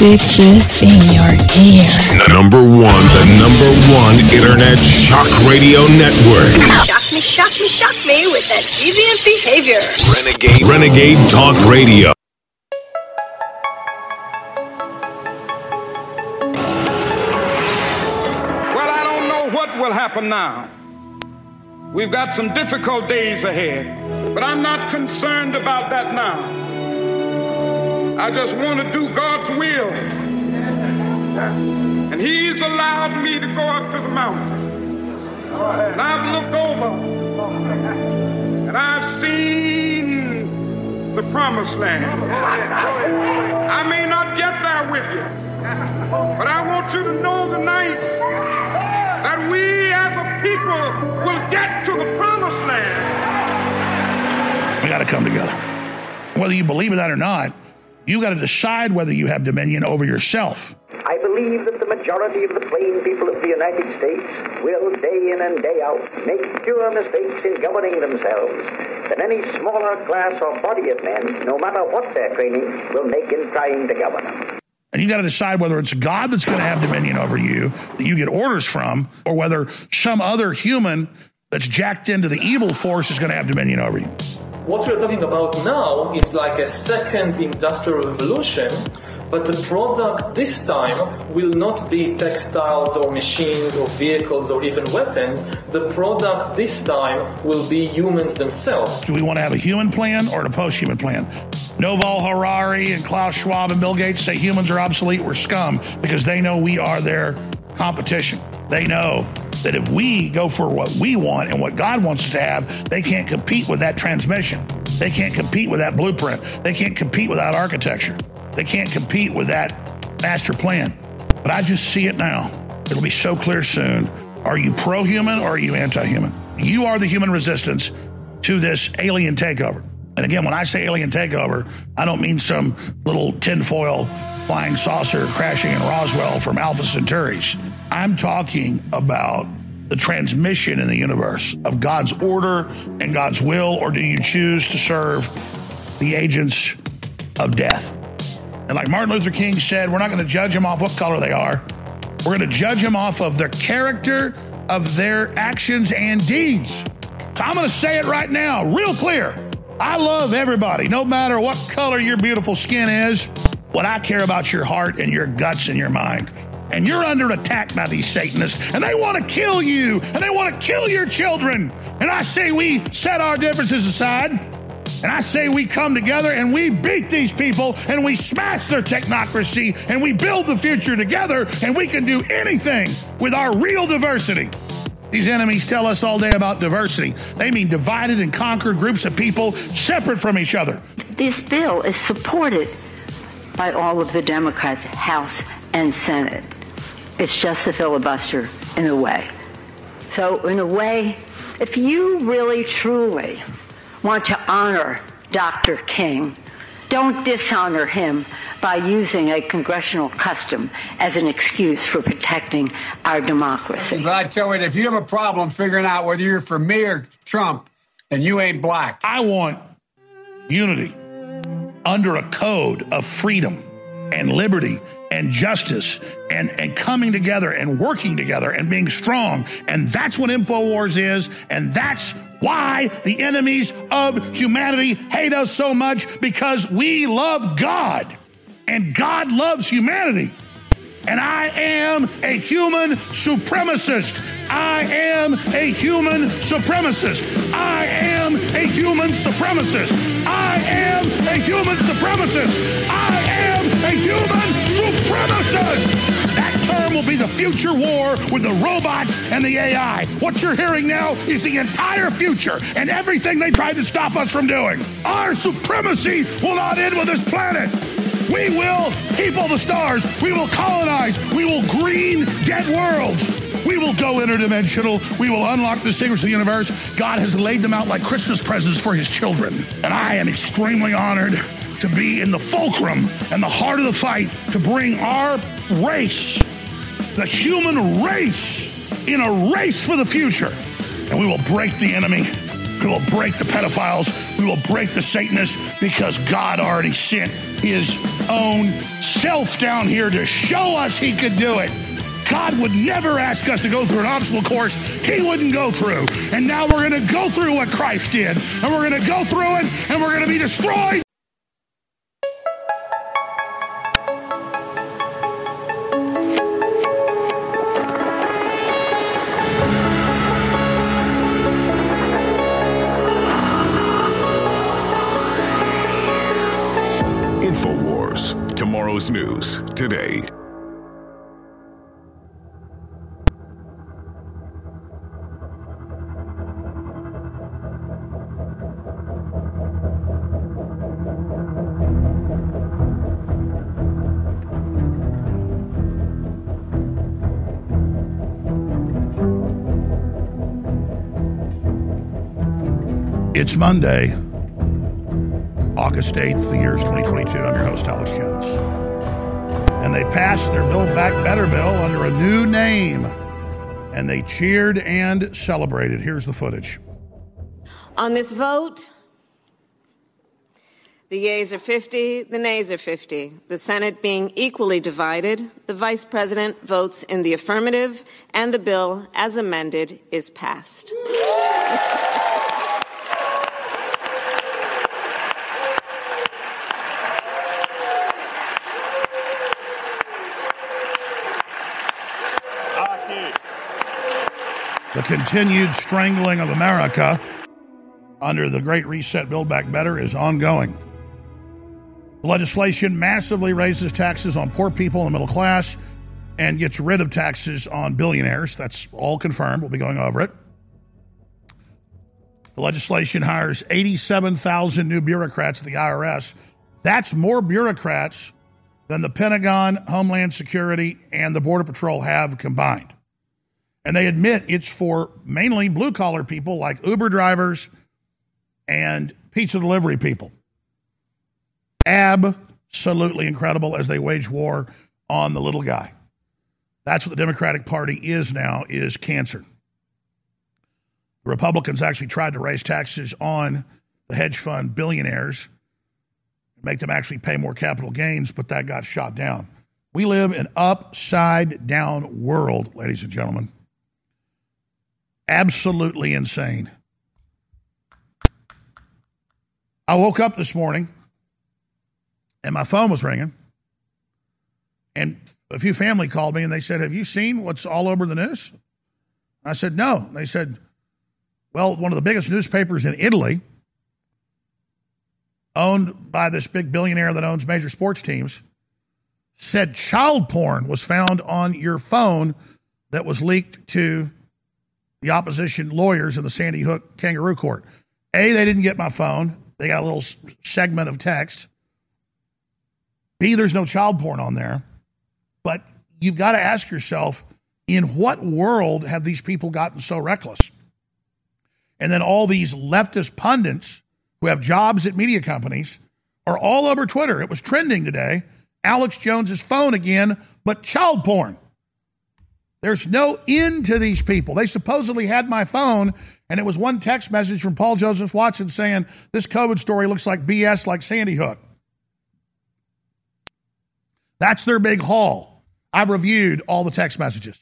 Stick this in your ear. Number one, the number one internet shock radio network. Shock me, shock me, shock me with that deviant behavior. Renegade, Renegade Talk Radio. Well, I don't know what will happen now. We've got some difficult days ahead, but I'm not concerned about that now. I just want to do God's will. And He's allowed me to go up to the mountain. And I've looked over and I've seen the promised land. I may not get there with you, but I want you to know tonight that we as a people will get to the promised land. We got to come together. Whether you believe in that or not, you got to decide whether you have dominion over yourself. I believe that the majority of the plain people of the United States will, day in and day out, make fewer mistakes in governing themselves than any smaller class or body of men, no matter what their training, will make in trying to govern them. And you got to decide whether it's God that's going to have dominion over you, that you get orders from, or whether some other human that's jacked into the evil force is going to have dominion over you. What we're talking about now is like a second industrial revolution, but the product this time will not be textiles or machines or vehicles or even weapons. The product this time will be humans themselves. Do we want to have a human plan or a post human plan? Yuval Harari and Klaus Schwab and Bill Gates say humans are obsolete, we're scum, because they know we are their competition. They know that if we go for what we want and what God wants us to have, they can't compete with that transmission. They can't compete with that blueprint. They can't compete with that architecture. They can't compete with that master plan. But I just see it now. It'll be so clear soon. Are you pro human or are you anti human? You are the human resistance to this alien takeover. And again, when I say alien takeover, I don't mean some little tinfoil flying saucer crashing in Roswell from Alpha Centauris. I'm talking about the transmission in the universe of God's order and God's will, or do you choose to serve the agents of death? And like Martin Luther King said, we're not going to judge them off what color they are. We're going to judge them off of their character, of their actions and deeds. So I'm going to say it right now, real clear. I love everybody, no matter what color your beautiful skin is. What I care about your heart and your guts and your mind. And you're under attack by these Satanists, and they want to kill you, and they want to kill your children. And I say we set our differences aside, and I say we come together and we beat these people, and we smash their technocracy, and we build the future together, and we can do anything with our real diversity. These enemies tell us all day about diversity. They mean divided and conquered groups of people separate from each other. This bill is supported by all of the Democrats, House and Senate. It's just a filibuster in a way. So, in a way, if you really truly want to honor Dr. King, don't dishonor him by using a congressional custom as an excuse for protecting our democracy. But I tell you, if you have a problem figuring out whether you're for me or Trump, then you ain't black. I want unity under a code of freedom and liberty and justice and, and coming together and working together and being strong. And that's what InfoWars is. And that's why the enemies of humanity hate us so much because we love God and God loves humanity. And I am a human supremacist. I am a human supremacist. I am a human supremacist. I am a human supremacist. I am a human supremacist. That term will be the future war with the robots and the AI. What you're hearing now is the entire future and everything they tried to stop us from doing. Our supremacy will not end with this planet. We will people the stars. We will colonize. We will green dead worlds. We will go interdimensional. We will unlock the secrets of the universe. God has laid them out like Christmas presents for his children. And I am extremely honored to be in the fulcrum and the heart of the fight to bring our race, the human race, in a race for the future. And we will break the enemy We will break the pedophiles. We will break the Satanists because God already sent his own self down here to show us he could do it. God would never ask us to go through an obstacle course he wouldn't go through. And now we're going to go through what Christ did. And we're going to go through it and we're going to be destroyed. News today. It's Monday, August 8th, the year is 2022. I'm your host, Alex Jones. And they passed their Build Back Better bill under a new name. And they cheered and celebrated. Here's the footage. On this vote, the yeas are 50, the nays are 50. The Senate being equally divided, the Vice President votes in the affirmative, and the bill, as amended, is passed. The continued strangling of America under the Great Reset Build Back Better is ongoing. The legislation massively raises taxes on poor people and the middle class and gets rid of taxes on billionaires. That's all confirmed. We'll be going over it. The legislation hires 87,000 new bureaucrats at the IRS. That's more bureaucrats than the Pentagon, Homeland Security, and the Border Patrol have combined. And they admit it's for mainly blue collar people like Uber drivers and pizza delivery people. Absolutely incredible as they wage war on the little guy. That's what the Democratic Party is now is cancer. The Republicans actually tried to raise taxes on the hedge fund billionaires, make them actually pay more capital gains, but that got shot down. We live in upside down world, ladies and gentlemen absolutely insane. I woke up this morning and my phone was ringing. And a few family called me and they said, Have you seen what's all over the news? I said, No. They said, Well, one of the biggest newspapers in Italy, owned by this big billionaire that owns major sports teams, said child porn was found on your phone that was leaked to the opposition lawyers in the Sandy Hook kangaroo court. A, they didn't get my phone. They got a little segment of text. B, there's no child porn on there. But you've got to ask yourself in what world have these people gotten so reckless? And then all these leftist pundits who have jobs at media companies are all over Twitter. It was trending today. Alex Jones's phone again, but child porn. There's no end to these people. They supposedly had my phone, and it was one text message from Paul Joseph Watson saying, This COVID story looks like BS like Sandy Hook. That's their big haul. I've reviewed all the text messages.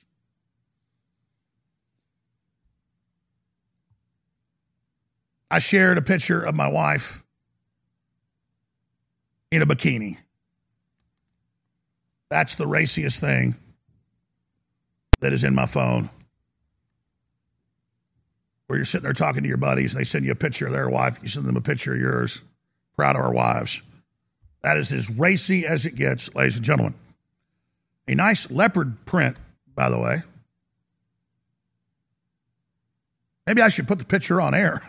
I shared a picture of my wife in a bikini. That's the raciest thing that is in my phone where you're sitting there talking to your buddies and they send you a picture of their wife, you send them a picture of yours. Proud of our wives. That is as racy as it gets, ladies and gentlemen. A nice leopard print, by the way. Maybe I should put the picture on air.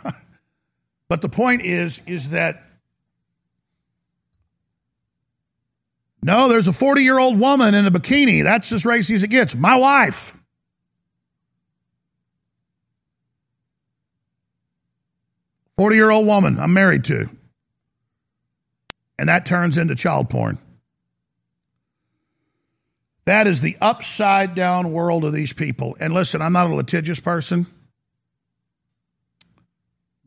but the point is, is that No, there's a 40 year old woman in a bikini. That's as racy as it gets. My wife. Forty year old woman I'm married to. And that turns into child porn. That is the upside down world of these people. And listen, I'm not a litigious person,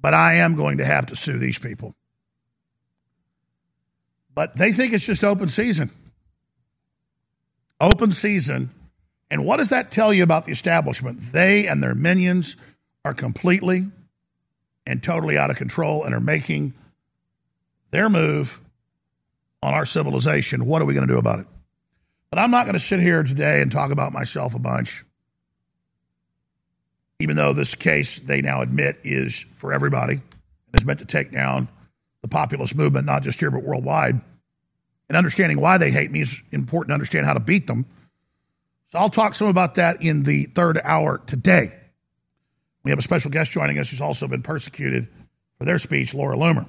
but I am going to have to sue these people. But they think it's just open season. Open season. And what does that tell you about the establishment? They and their minions are completely and totally out of control and are making their move on our civilization. What are we going to do about it? But I'm not going to sit here today and talk about myself a bunch, even though this case, they now admit, is for everybody and is meant to take down the populist movement, not just here, but worldwide. And understanding why they hate me is important to understand how to beat them. So I'll talk some about that in the third hour today. We have a special guest joining us who's also been persecuted for their speech, Laura Loomer.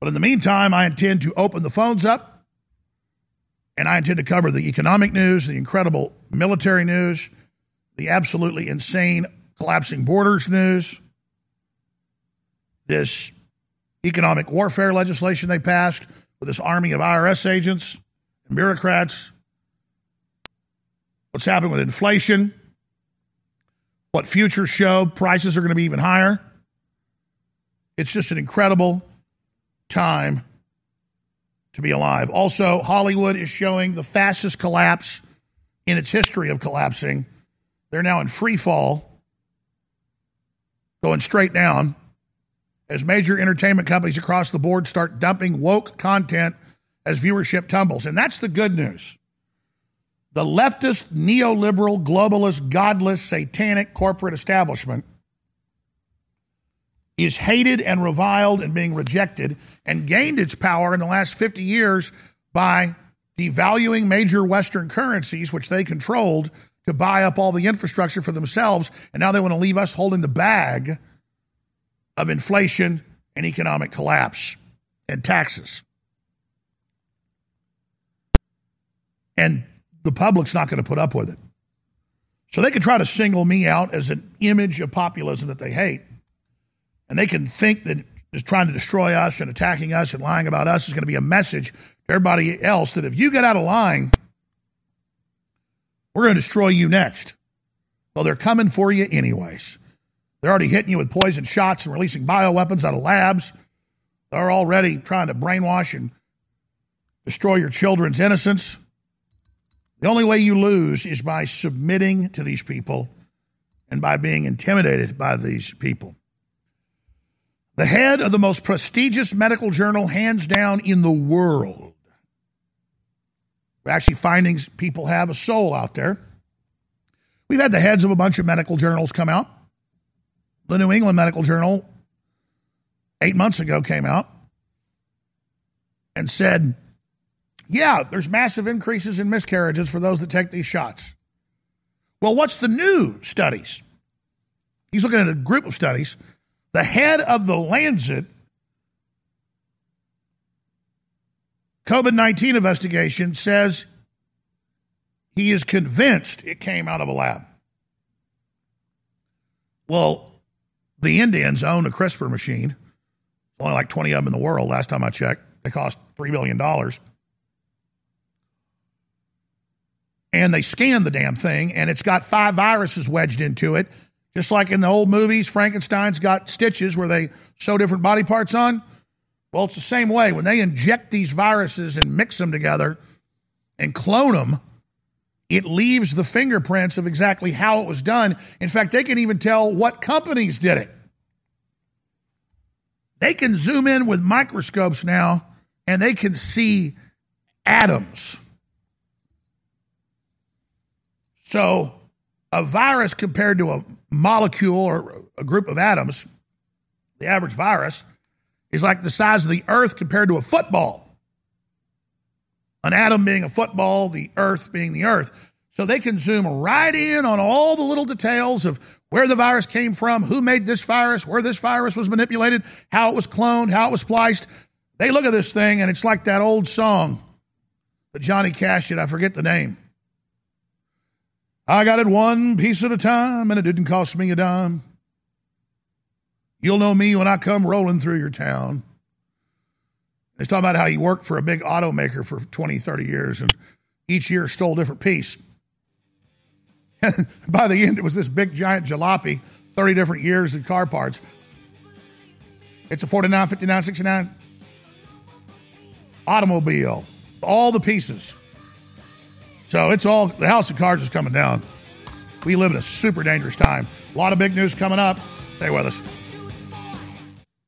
But in the meantime, I intend to open the phones up and I intend to cover the economic news, the incredible military news, the absolutely insane collapsing borders news, this economic warfare legislation they passed with this army of IRS agents and bureaucrats, what's happening with inflation, what futures show prices are going to be even higher. It's just an incredible time to be alive. Also, Hollywood is showing the fastest collapse in its history of collapsing. They're now in free fall, going straight down as major entertainment companies across the board start dumping woke content as viewership tumbles. And that's the good news. The leftist, neoliberal, globalist, godless, satanic corporate establishment is hated and reviled and being rejected and gained its power in the last 50 years by devaluing major Western currencies, which they controlled to buy up all the infrastructure for themselves. And now they want to leave us holding the bag of inflation and economic collapse and taxes. And the public's not going to put up with it. So they can try to single me out as an image of populism that they hate. And they can think that just trying to destroy us and attacking us and lying about us is going to be a message to everybody else that if you get out of line, we're going to destroy you next. Well, they're coming for you anyways. They're already hitting you with poison shots and releasing bioweapons out of labs. They're already trying to brainwash and destroy your children's innocence. The only way you lose is by submitting to these people and by being intimidated by these people. The head of the most prestigious medical journal, hands down, in the world. Actually, findings people have a soul out there. We've had the heads of a bunch of medical journals come out. The New England Medical Journal, eight months ago, came out and said, yeah, there's massive increases in miscarriages for those that take these shots. Well, what's the new studies? He's looking at a group of studies the head of the Lancet COVID 19 investigation says he is convinced it came out of a lab. Well, the Indians own a CRISPR machine. Only like 20 of them in the world last time I checked. They cost $3 billion. And they scan the damn thing, and it's got five viruses wedged into it just like in the old movies, Frankenstein's got stitches where they sew different body parts on. Well, it's the same way. When they inject these viruses and mix them together and clone them, it leaves the fingerprints of exactly how it was done. In fact, they can even tell what companies did it. They can zoom in with microscopes now and they can see atoms. So, a virus compared to a molecule or a group of atoms, the average virus, is like the size of the earth compared to a football. An atom being a football, the earth being the earth. So they can zoom right in on all the little details of where the virus came from, who made this virus, where this virus was manipulated, how it was cloned, how it was spliced. They look at this thing and it's like that old song that Johnny Cash did. I forget the name. I got it one piece at a time, and it didn't cost me a dime. You'll know me when I come rolling through your town. He's talking about how he worked for a big automaker for 20, 30 years, and each year stole a different piece. By the end, it was this big giant jalopy 30 different years of car parts. It's a 49, 59, 69 automobile, all the pieces. So it's all, the house of cards is coming down. We live in a super dangerous time. A lot of big news coming up. Stay with us.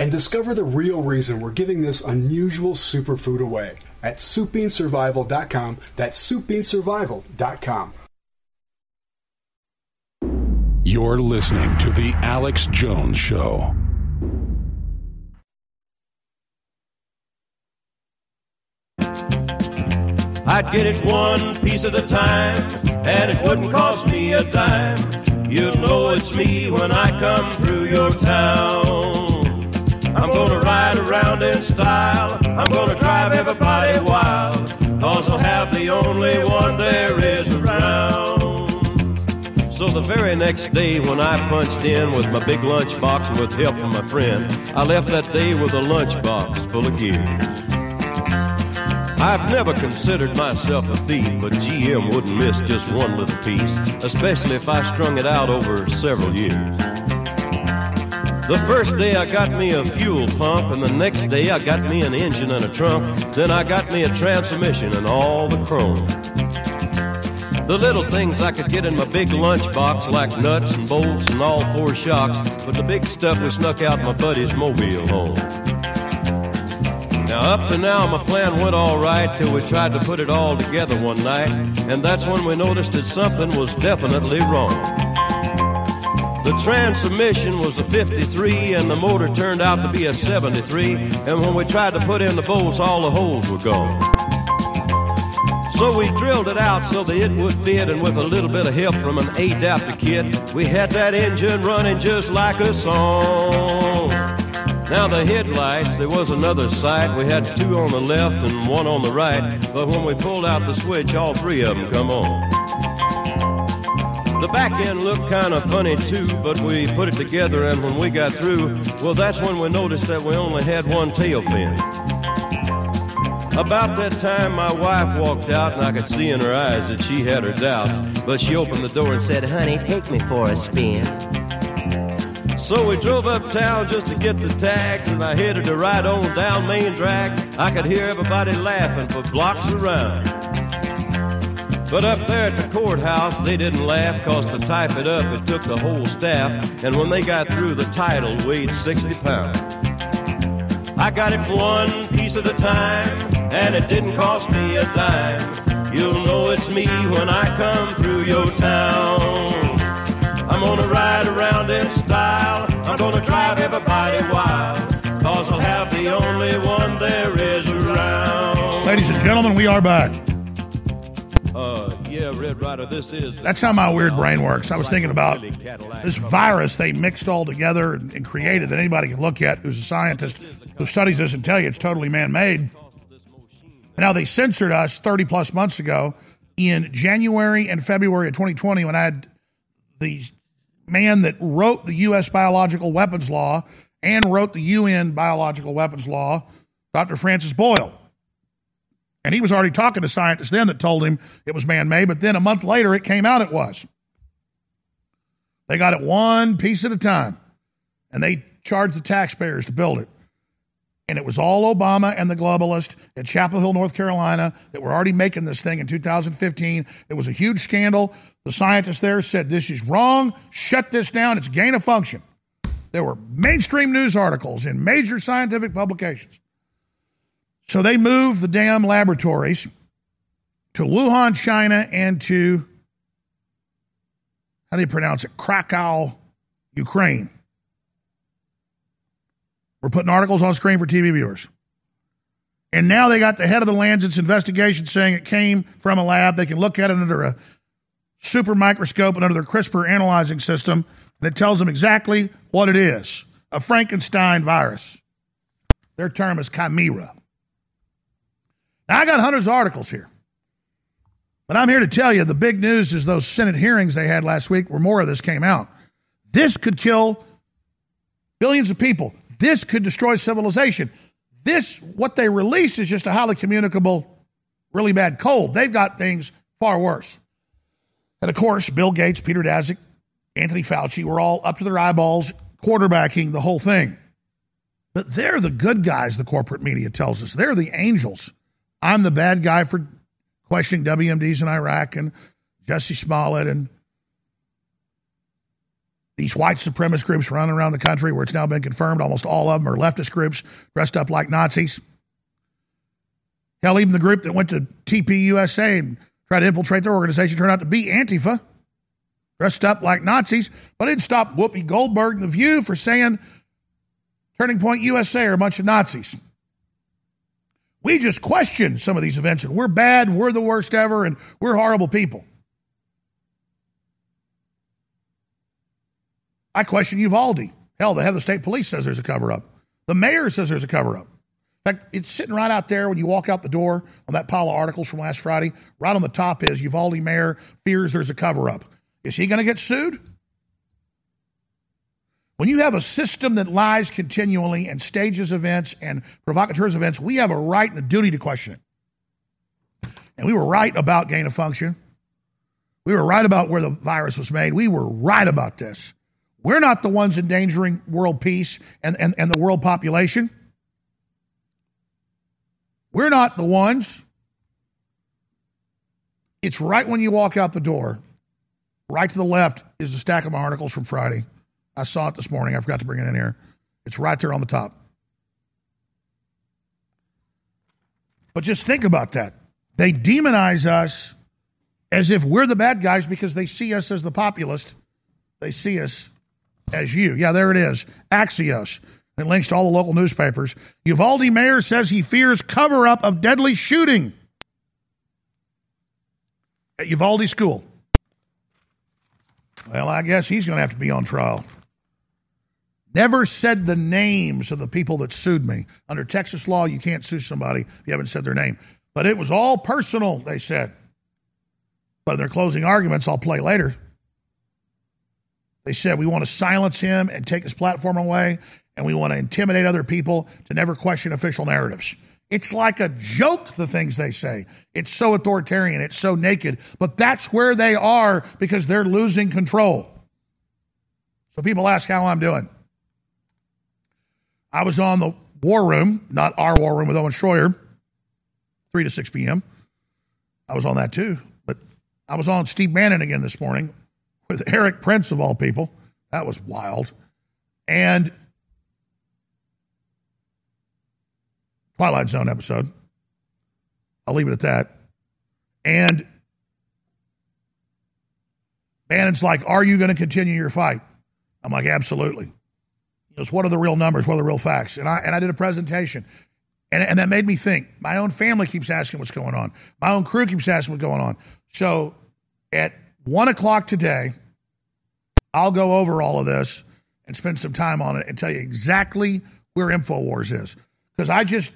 and discover the real reason we're giving this unusual superfood away at soupbeansurvival.com. That's soupbeansurvival.com. You're listening to The Alex Jones Show. I'd get it one piece at a time, and it wouldn't cost me a dime. You'd know it's me when I come through your town. I'm gonna ride around in style. I'm gonna drive everybody wild. Cause I'll have the only one there is around. So the very next day when I punched in with my big lunchbox with help from my friend, I left that day with a lunchbox full of gears. I've never considered myself a thief, but GM wouldn't miss just one little piece, especially if I strung it out over several years. The first day I got me a fuel pump, and the next day I got me an engine and a trunk. Then I got me a transmission and all the chrome. The little things I could get in my big lunchbox, like nuts and bolts and all four shocks, but the big stuff we snuck out my buddy's mobile home. Now, up to now, my plan went all right till we tried to put it all together one night, and that's when we noticed that something was definitely wrong. The transmission was a 53 and the motor turned out to be a 73. And when we tried to put in the bolts, all the holes were gone. So we drilled it out so that it would fit, and with a little bit of help from an adapter kit, we had that engine running just like a song. Now the headlights, there was another sight. We had two on the left and one on the right, but when we pulled out the switch, all three of them come on. The back end looked kind of funny too, but we put it together, and when we got through, well, that's when we noticed that we only had one tail fin. About that time, my wife walked out, and I could see in her eyes that she had her doubts, but she opened the door and said, Honey, take me for a spin. So we drove uptown just to get the tags, and I headed to ride on down Main Drag. I could hear everybody laughing for blocks around. But up there at the courthouse, they didn't laugh, cause to type it up, it took the whole staff. And when they got through, the title weighed 60 pounds. I got it one piece at a time, and it didn't cost me a dime. You'll know it's me when I come through your town. I'm gonna ride around in style, I'm gonna drive everybody wild, cause I'll have the only one there is around. Ladies and gentlemen, we are back. Yeah, Red Rider, this is. That's how my weird brain works. I was thinking about this virus they mixed all together and, and created that anybody can look at who's a scientist who studies this and tell you it's totally man made. Now, they censored us 30 plus months ago in January and February of 2020 when I had the man that wrote the U.S. biological weapons law and wrote the UN biological weapons law, Dr. Francis Boyle. And he was already talking to scientists then that told him it was man made, but then a month later it came out it was. They got it one piece at a time, and they charged the taxpayers to build it. And it was all Obama and the globalists at Chapel Hill, North Carolina, that were already making this thing in 2015. It was a huge scandal. The scientists there said, This is wrong. Shut this down. It's gain of function. There were mainstream news articles in major scientific publications. So they moved the damn laboratories to Wuhan, China, and to, how do you pronounce it? Krakow, Ukraine. We're putting articles on screen for TV viewers. And now they got the head of the Lancet's investigation saying it came from a lab. They can look at it under a super microscope and under their CRISPR analyzing system, and it tells them exactly what it is a Frankenstein virus. Their term is chimera. I got hundreds of articles here. But I'm here to tell you the big news is those Senate hearings they had last week where more of this came out. This could kill billions of people. This could destroy civilization. This, what they released, is just a highly communicable, really bad cold. They've got things far worse. And of course, Bill Gates, Peter Daszak, Anthony Fauci were all up to their eyeballs quarterbacking the whole thing. But they're the good guys, the corporate media tells us. They're the angels. I'm the bad guy for questioning WMDs in Iraq and Jesse Smollett and these white supremacist groups running around the country where it's now been confirmed almost all of them are leftist groups dressed up like Nazis. Hell, even the group that went to TPUSA and tried to infiltrate their organization turned out to be Antifa, dressed up like Nazis. But it didn't stop Whoopi Goldberg and The View for saying Turning Point USA are a bunch of Nazis. We just question some of these events and we're bad and we're the worst ever and we're horrible people. I question Uvalde. Hell, the head of the state police says there's a cover up. The mayor says there's a cover up. In fact, it's sitting right out there when you walk out the door on that pile of articles from last Friday. Right on the top is Uvalde mayor fears there's a cover up. Is he going to get sued? When you have a system that lies continually and stages events and provocateurs events, we have a right and a duty to question it. And we were right about gain of function. We were right about where the virus was made. We were right about this. We're not the ones endangering world peace and, and, and the world population. We're not the ones. It's right when you walk out the door. Right to the left is a stack of my articles from Friday. I saw it this morning. I forgot to bring it in here. It's right there on the top. But just think about that. They demonize us as if we're the bad guys because they see us as the populist. They see us as you. Yeah, there it is. Axios. It links to all the local newspapers. Uvalde mayor says he fears cover up of deadly shooting at Uvalde School. Well, I guess he's going to have to be on trial. Never said the names of the people that sued me. Under Texas law, you can't sue somebody if you haven't said their name. But it was all personal, they said. But in their closing arguments, I'll play later. They said we want to silence him and take his platform away, and we want to intimidate other people to never question official narratives. It's like a joke, the things they say. It's so authoritarian, it's so naked, but that's where they are because they're losing control. So people ask how I'm doing. I was on the War Room, not our War Room with Owen Schroyer, 3 to 6 p.m. I was on that too. But I was on Steve Bannon again this morning with Erik Prince, of all people. That was wild. And Twilight Zone episode. I'll leave it at that. And Bannon's like, Are you going to continue your fight? I'm like, Absolutely. Goes, What are the real numbers? What are the real facts? And I, and I did a presentation. And, and that made me think. My own family keeps asking what's going on. My own crew keeps asking what's going on. So at one o'clock today, I'll go over all of this and spend some time on it and tell you exactly where InfoWars is. Because I just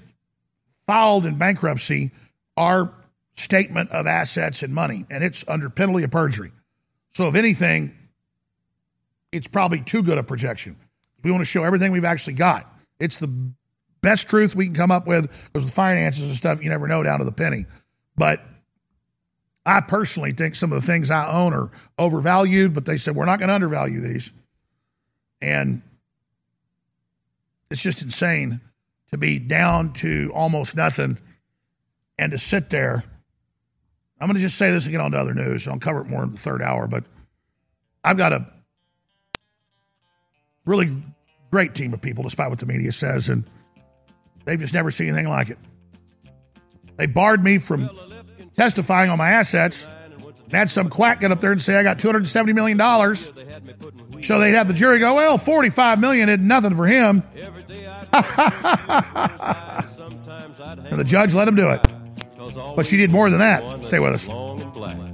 filed in bankruptcy our statement of assets and money, and it's under penalty of perjury. So, if anything, it's probably too good a projection. We want to show everything we've actually got. It's the best truth we can come up with because with finances and stuff, you never know down to the penny. But I personally think some of the things I own are overvalued, but they said we're not going to undervalue these. And it's just insane to be down to almost nothing and to sit there. I'm going to just say this and get on to other news. I'll cover it more in the third hour, but I've got a really great team of people, despite what the media says, and they've just never seen anything like it. They barred me from testifying on my assets and had some quack get up there and say I got $270 million. So they'd have the jury go, well, 45 million is nothing for him. and the judge let him do it. But she did more than that. Stay with us.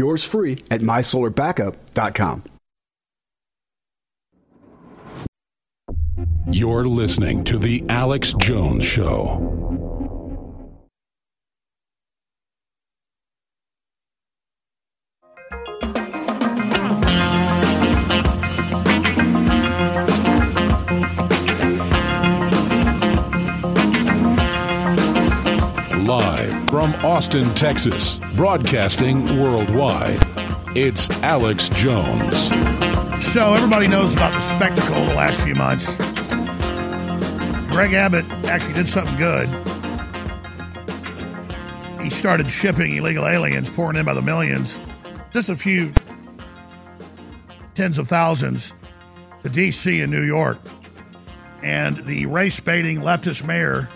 Yours free at mysolarbackup.com. You're listening to The Alex Jones Show. From Austin, Texas, broadcasting worldwide, it's Alex Jones. So everybody knows about the spectacle the last few months. Greg Abbott actually did something good. He started shipping illegal aliens, pouring in by the millions, just a few tens of thousands to D.C. and New York. And the race baiting leftist mayor,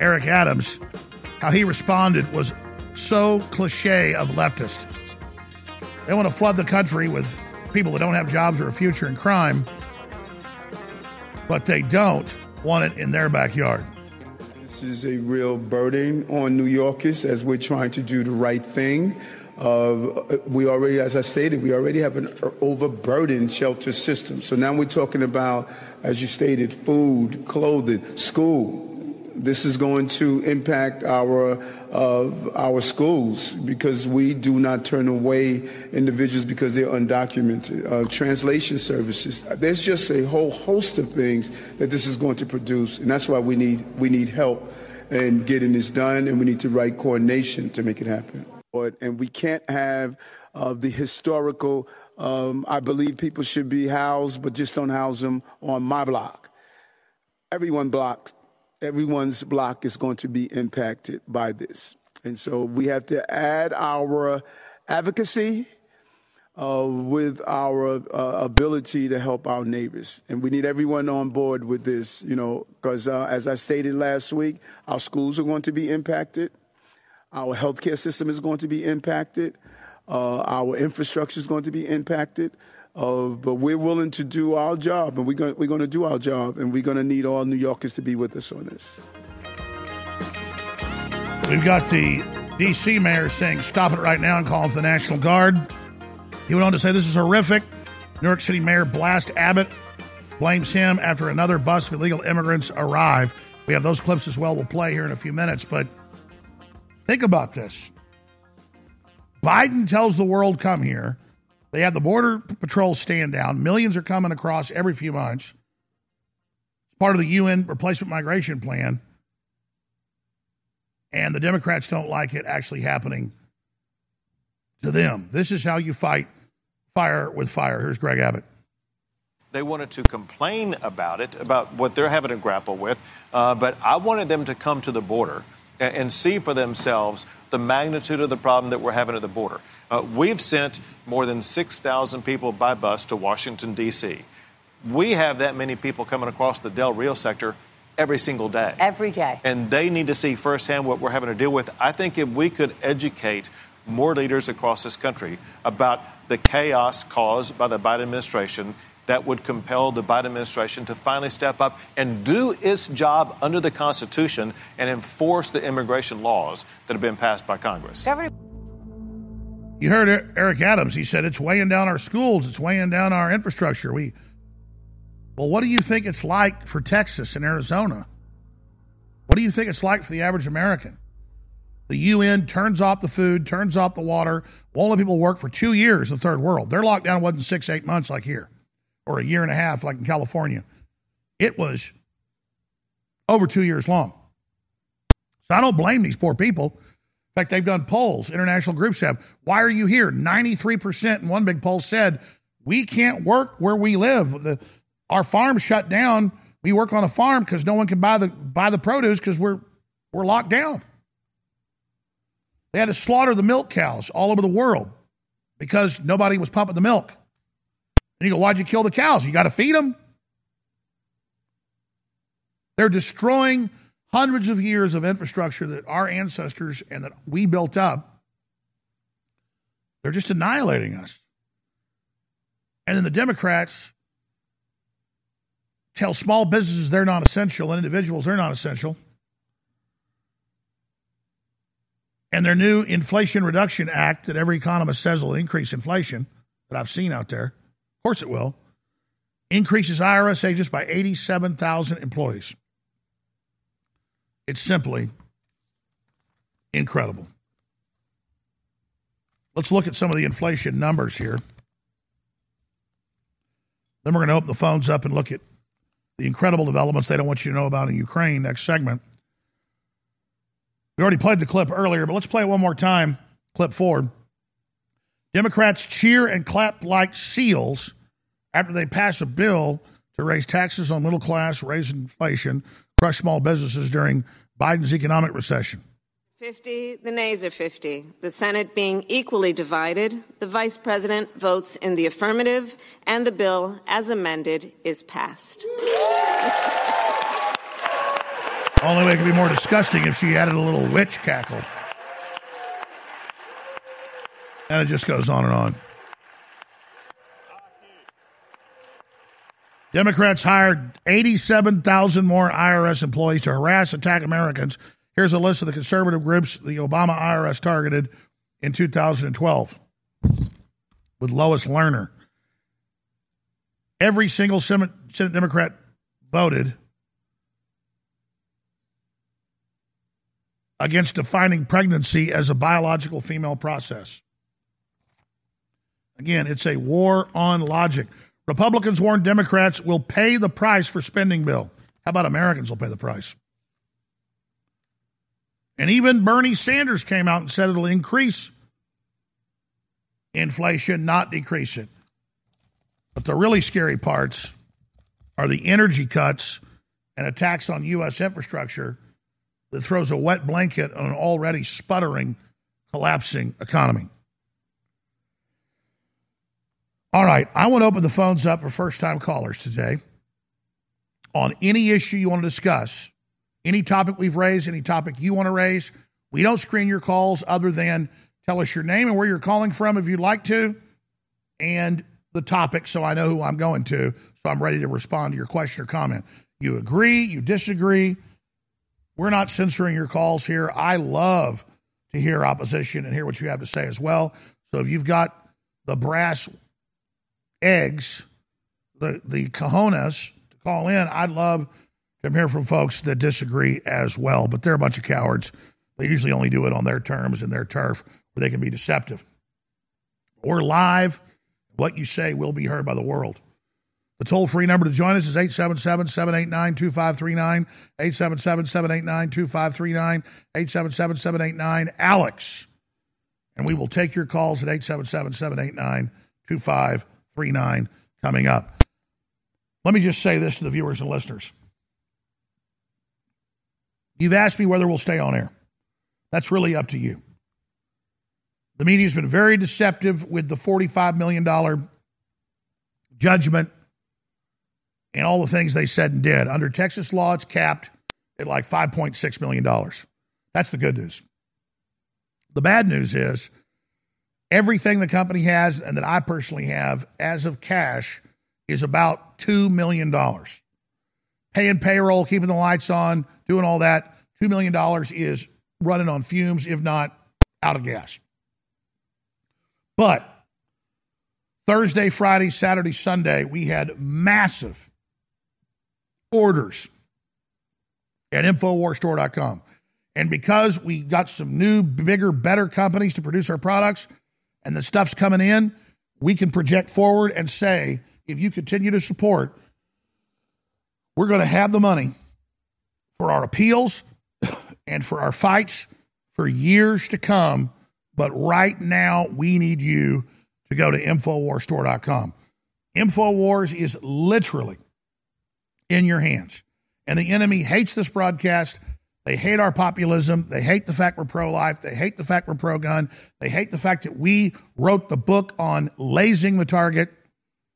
Eric Adams, how he responded was so cliche of leftist. They want to flood the country with people that don't have jobs or a future in crime, but they don't want it in their backyard. This is a real burden on New Yorkers as we're trying to do the right thing. Uh, we already, as I stated, we already have an overburdened shelter system. So now we're talking about, as you stated, food, clothing, school. This is going to impact our uh, our schools because we do not turn away individuals because they're undocumented. Uh, translation services. There's just a whole host of things that this is going to produce, and that's why we need we need help in getting this done, and we need the right coordination to make it happen. And we can't have uh, the historical. Um, I believe people should be housed, but just don't house them on my block. Everyone block everyone's block is going to be impacted by this. And so we have to add our advocacy uh, with our uh, ability to help our neighbors. And we need everyone on board with this, you know, because uh, as I stated last week, our schools are going to be impacted, our healthcare system is going to be impacted, uh, our infrastructure is going to be impacted. But we're willing to do our job, and we're going, we're going to do our job, and we're going to need all New Yorkers to be with us on this. We've got the D.C. mayor saying, stop it right now and call for the National Guard. He went on to say, this is horrific. New York City Mayor Blast Abbott blames him after another bus of illegal immigrants arrive. We have those clips as well. We'll play here in a few minutes. But think about this Biden tells the world, come here. They have the border patrol stand down. Millions are coming across every few months. It's part of the UN replacement migration plan. And the Democrats don't like it actually happening to them. This is how you fight fire with fire. Here's Greg Abbott. They wanted to complain about it, about what they're having to grapple with, uh, but I wanted them to come to the border and, and, see for themselves the magnitude of the problem that we're having at the border. Uh, we've sent more than 6,000 people by bus to Washington, D.C. We have that many people coming across the Del Rio sector every single day. Every day. And they need to see firsthand what we're having to deal with. I think if we could educate more leaders across this country about the chaos caused by the Biden administration that would compel the Biden administration to finally step up and do its job under the Constitution and enforce the immigration laws that have been passed by Congress. Governor- you heard Eric Adams. He said it's weighing down our schools, it's weighing down our infrastructure. We well, what do you think it's like for Texas and Arizona? What do you think it's like for the average American? The UN turns off the food, turns off the water, won't let people work for two years in the third world. Their lockdown wasn't six, eight months like here, or a year and a half like in California. It was over two years long. So I don't blame these poor people. Fact, they've done polls, international groups have. Why are you here? 93% in one big poll said, we can't work where we live. The, our farm shut down. We work on a farm because no one can buy the buy the produce because we're we're locked down. They had to slaughter the milk cows all over the world because nobody was pumping the milk. And you go, why'd you kill the cows? You got to feed them. They're destroying hundreds of years of infrastructure that our ancestors and that we built up. They're just annihilating us. And then the Democrats tell small businesses they're not essential and individuals they're not essential. And their new Inflation Reduction Act that every economist says will increase inflation, that I've seen out there, of course it will, increases IRS agents by 87,000 employees. It's simply incredible. Let's look at some of the inflation numbers here. Then we're going to open the phones up and look at the incredible developments they don't want you to know about in Ukraine next segment. We already played the clip earlier, but let's play it one more time. Clip four. Democrats cheer and clap like seals after they pass a bill to raise taxes on middle class, raise inflation, crush small businesses during Biden's economic recession. 50, the nays are 50. The Senate being equally divided, the Vice President votes in the affirmative, and the bill, as amended, is passed. Only way it could be more disgusting if she added a little witch cackle. And it just goes on and on. Democrats hired 87,000 more IRS employees to harass, attack Americans. Here's a list of the conservative groups the Obama IRS targeted in 2012 with Lois Lerner. Every single Senate, Democrat voted against defining pregnancy as a biological female process. Again, it's a war on logic. Republicans warn Democrats will pay the price for spending bill. How about Americans will pay the price? And even Bernie Sanders came out and said it'll increase inflation, not decrease it. But the really scary parts are the energy cuts and attacks on U.S. infrastructure that throws a wet blanket on an already sputtering, collapsing economy. All right, I want to open the phones up for first time callers today on any issue you want to discuss, any topic we've raised, any topic you want to raise. We don't screen your calls other than tell us your name and where you're calling from if you'd like to, and the topic so I know who I'm going to, so I'm ready to respond to your question or comment. You agree, you disagree, we're not censoring your calls here. I love to hear opposition and hear what you have to say as well. So if you've got the brass eggs, the, the cojones to call in, I'd love to hear from folks that disagree as well. But they're a bunch of cowards. They usually only do it on their terms and their turf where they can be deceptive. We're live. What you say will be heard by the world. The toll free number to join us is 877 789 2539. 877 789 2539. 877 789 Alex. And we will take your calls at 877 789 2539 coming up. Let me just say this to the viewers and listeners. You've asked me whether we'll stay on air. That's really up to you. The media's been very deceptive with the $45 million judgment and all the things they said and did. Under Texas law, it's capped at like $5.6 million. That's the good news. The bad news is everything the company has and that I personally have as of cash is about $2 million. Paying payroll, keeping the lights on, doing all that, $2 million is running on fumes, if not out of gas. But Thursday, Friday, Saturday, Sunday, we had massive orders at InfoWarsStore.com. And because we got some new, bigger, better companies to produce our products and the stuff's coming in, we can project forward and say, if you continue to support, we're going to have the money for our appeals and for our fights for years to come but right now, we need you to go to InfoWarsStore.com. InfoWars is literally in your hands. And the enemy hates this broadcast. They hate our populism. They hate the fact we're pro life. They hate the fact we're pro gun. They hate the fact that we wrote the book on lasing the target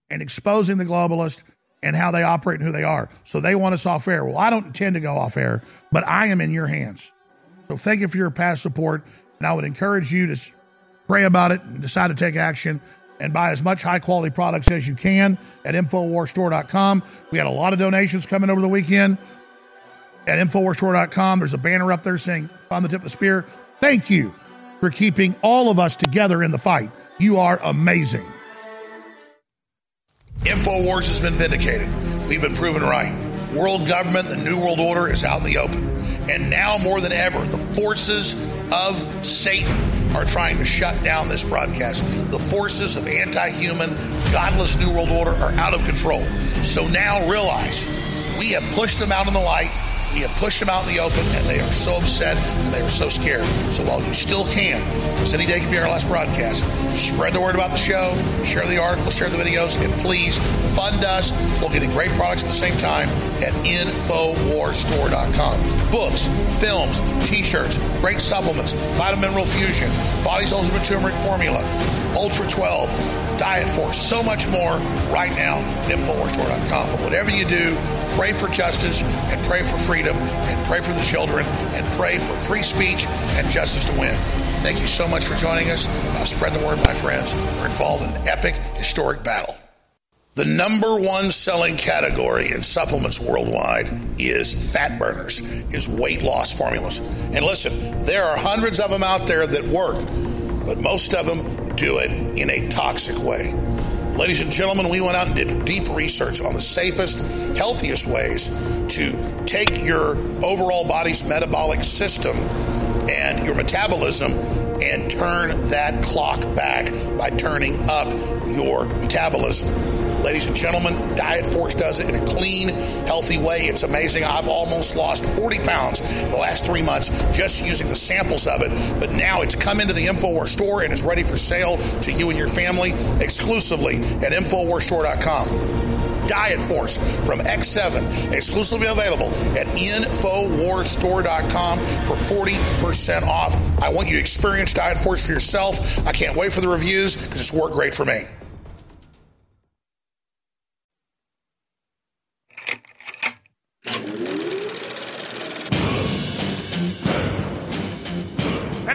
and exposing the globalist and how they operate and who they are. So they want us off air. Well, I don't intend to go off air, but I am in your hands. So thank you for your past support. And I would encourage you to pray about it and decide to take action and buy as much high quality products as you can at InfoWarsStore.com. We had a lot of donations coming over the weekend at InfoWarsStore.com. There's a banner up there saying, on the tip of the spear. Thank you for keeping all of us together in the fight. You are amazing. InfoWars has been vindicated. We've been proven right. World government, the New World Order is out in the open. And now more than ever, the forces of Satan are trying to shut down this broadcast. The forces of anti human, godless New World Order are out of control. So now realize we have pushed them out in the light. Have pushed them out in the open, and they are so upset and they are so scared. So while you still can, because any day can be our last broadcast, spread the word about the show, share the articles, share the videos, and please fund us while getting great products at the same time at InfoWarsStore.com. Books, films, t-shirts, great supplements, Vitamin Mineral Fusion, Body's Ultimate Turmeric Formula, Ultra 12, Diet Force, so much more right now at InfoWarsStore.com. But whatever you do, pray for justice and pray for freedom and pray for the children and pray for free speech and justice to win. Thank you so much for joining us. Now spread the word, my friends. We're involved in an epic, historic battle. The number one selling category in supplements worldwide is fat burners, is weight loss formulas. And listen, there are hundreds of them out there that work, but most of them do it in a toxic way. Ladies and gentlemen, we went out and did deep research on the safest, healthiest ways to take your overall body's metabolic system and your metabolism and turn that clock back by turning up your metabolism. Ladies and gentlemen, Diet Force does it in a clean, healthy way. It's amazing. I've almost lost 40 pounds in the last three months just using the samples of it. But now it's come into the InfoWars store and is ready for sale to you and your family exclusively at InfoWarsStore.com. Diet Force from X7, exclusively available at InfoWarsStore.com for 40% off. I want you to experience Diet Force for yourself. I can't wait for the reviews because it's worked great for me.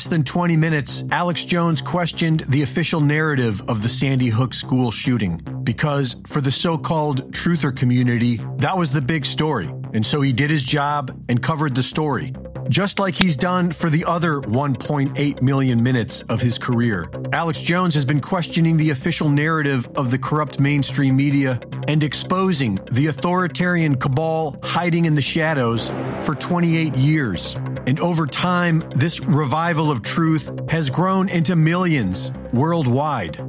Less than 20 minutes, Alex Jones questioned the official narrative of the Sandy Hook school shooting because for the so called truther community, that was the big story. And so he did his job and covered the story just like he's done for the other 1.8 million minutes of his career. Alex Jones has been questioning the official narrative of the corrupt mainstream media and exposing the authoritarian cabal hiding in the shadows for 28 years. And over time, this revival of truth has grown into millions worldwide.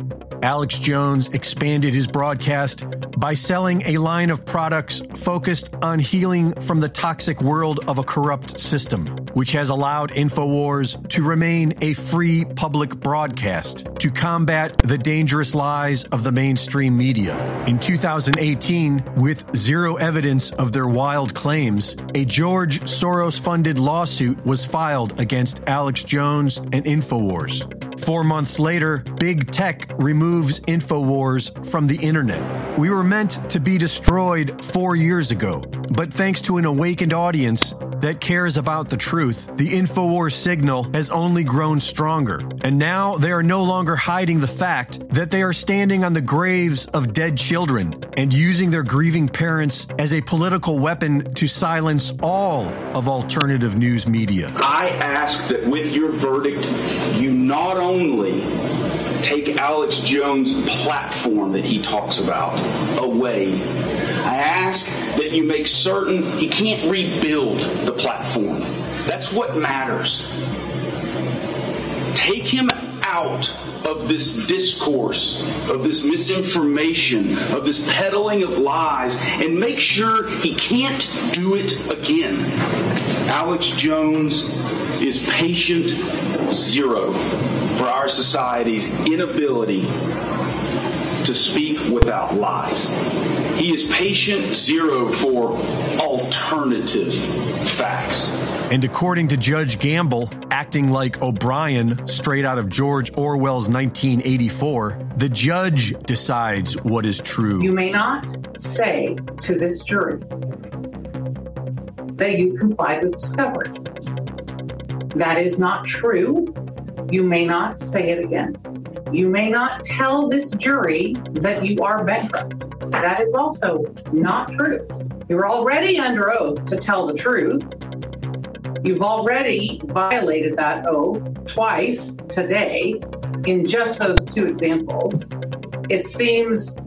Alex Jones expanded his broadcast by selling a line of products focused on healing from the toxic world of a corrupt system, which has allowed InfoWars to remain a free public broadcast to combat the dangerous lies of the mainstream media. In 2018, with zero evidence of their wild claims, a George Soros funded lawsuit was filed against Alex Jones and InfoWars. Four months later, big tech removes InfoWars from the internet. We were meant to be destroyed four years ago, but thanks to an awakened audience that cares about the truth, the InfoWars signal has only grown stronger. And now they are no longer hiding the fact that they are standing on the graves of dead children and using their grieving parents as a political weapon to silence all of alternative news media. I ask that with your verdict, you not only take Alex Jones' platform that he talks about away. I ask that you make certain he can't rebuild the platform. That's what matters. Take him out of this discourse, of this misinformation, of this peddling of lies, and make sure he can't do it again. Alex Jones is patient zero for our society's inability to speak without lies. He is patient zero for alternative facts. And according to Judge Gamble, acting like O'Brien straight out of George Orwell's 1984, the judge decides what is true. You may not say to this jury that you complied with discovery. That is not true. You may not say it again. You may not tell this jury that you are bankrupt. That is also not true. You're already under oath to tell the truth. You've already violated that oath twice today in just those two examples. It seems